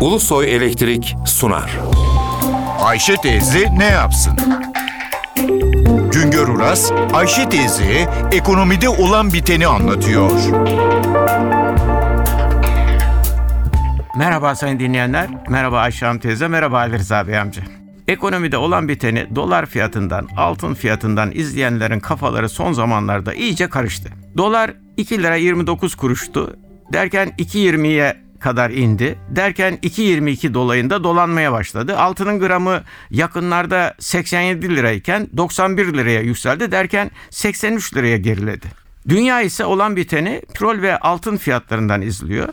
Ulusoy Elektrik sunar. Ayşe teyze ne yapsın? Güngör Uras, Ayşe teyze ekonomide olan biteni anlatıyor. Merhaba sayın dinleyenler, merhaba Ayşe Hanım teyze, merhaba Ali Rıza Bey amca. Ekonomide olan biteni dolar fiyatından, altın fiyatından izleyenlerin kafaları son zamanlarda iyice karıştı. Dolar 2 lira 29 kuruştu. Derken 2.20'ye kadar indi. Derken 2.22 dolayında dolanmaya başladı. Altının gramı yakınlarda 87 lirayken 91 liraya yükseldi. Derken 83 liraya geriledi. Dünya ise olan biteni petrol ve altın fiyatlarından izliyor.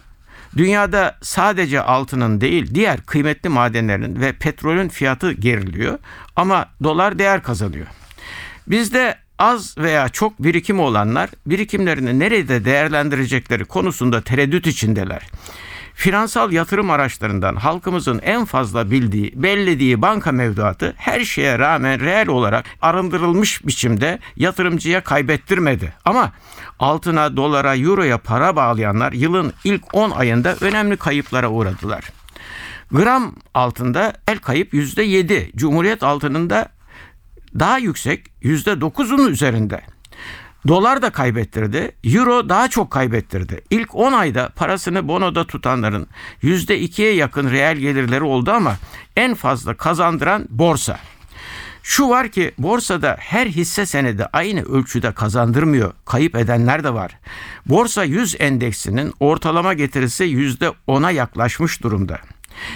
Dünyada sadece altının değil diğer kıymetli madenlerin ve petrolün fiyatı geriliyor ama dolar değer kazanıyor. Bizde az veya çok birikim olanlar birikimlerini nerede değerlendirecekleri konusunda tereddüt içindeler. Finansal yatırım araçlarından halkımızın en fazla bildiği, bellediği banka mevduatı her şeye rağmen reel olarak arındırılmış biçimde yatırımcıya kaybettirmedi. Ama altına, dolara, euroya para bağlayanlar yılın ilk 10 ayında önemli kayıplara uğradılar. Gram altında el kayıp %7, Cumhuriyet altınında daha yüksek %9'un üzerinde. Dolar da kaybettirdi, euro daha çok kaybettirdi. İlk 10 ayda parasını bonoda tutanların %2'ye yakın reel gelirleri oldu ama en fazla kazandıran borsa. Şu var ki borsada her hisse senedi aynı ölçüde kazandırmıyor. Kayıp edenler de var. Borsa 100 endeksinin ortalama getirisi %10'a yaklaşmış durumda.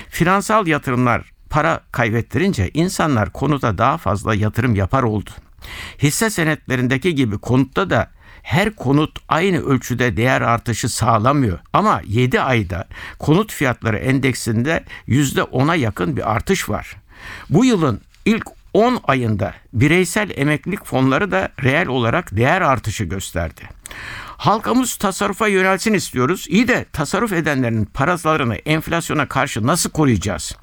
Finansal yatırımlar para kaybettirince insanlar konuda daha fazla yatırım yapar oldu. Hisse senetlerindeki gibi konutta da her konut aynı ölçüde değer artışı sağlamıyor. Ama 7 ayda konut fiyatları endeksinde %10'a yakın bir artış var. Bu yılın ilk 10 ayında bireysel emeklilik fonları da reel olarak değer artışı gösterdi. Halkımız tasarrufa yönelsin istiyoruz. İyi de tasarruf edenlerin paralarını enflasyona karşı nasıl koruyacağız?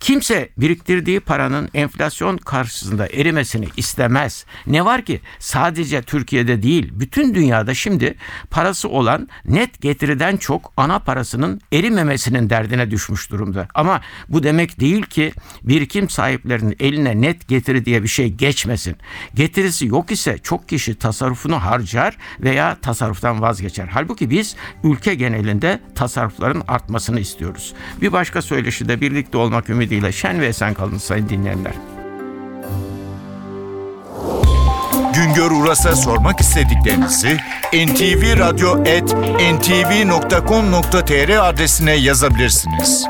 Kimse biriktirdiği paranın enflasyon karşısında erimesini istemez. Ne var ki sadece Türkiye'de değil bütün dünyada şimdi parası olan net getiriden çok ana parasının erimemesinin derdine düşmüş durumda. Ama bu demek değil ki birikim sahiplerinin eline net getiri diye bir şey geçmesin. Getirisi yok ise çok kişi tasarrufunu harcar veya tasarruftan vazgeçer. Halbuki biz ülke genelinde tasarrufların artmasını istiyoruz. Bir başka söyleşide birlikte olmak ümidiyle şen ve esen kalın sayın dinleyenler. Güngör Uras'a sormak istediklerinizi ntvradio.ntv.com.tr adresine yazabilirsiniz.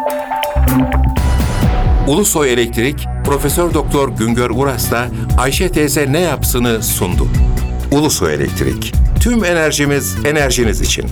Ulusoy Elektrik Profesör Doktor Güngör Uras'la Ayşe teyze ne yapsını sundu. Ulusoy Elektrik. Tüm enerjimiz enerjiniz için.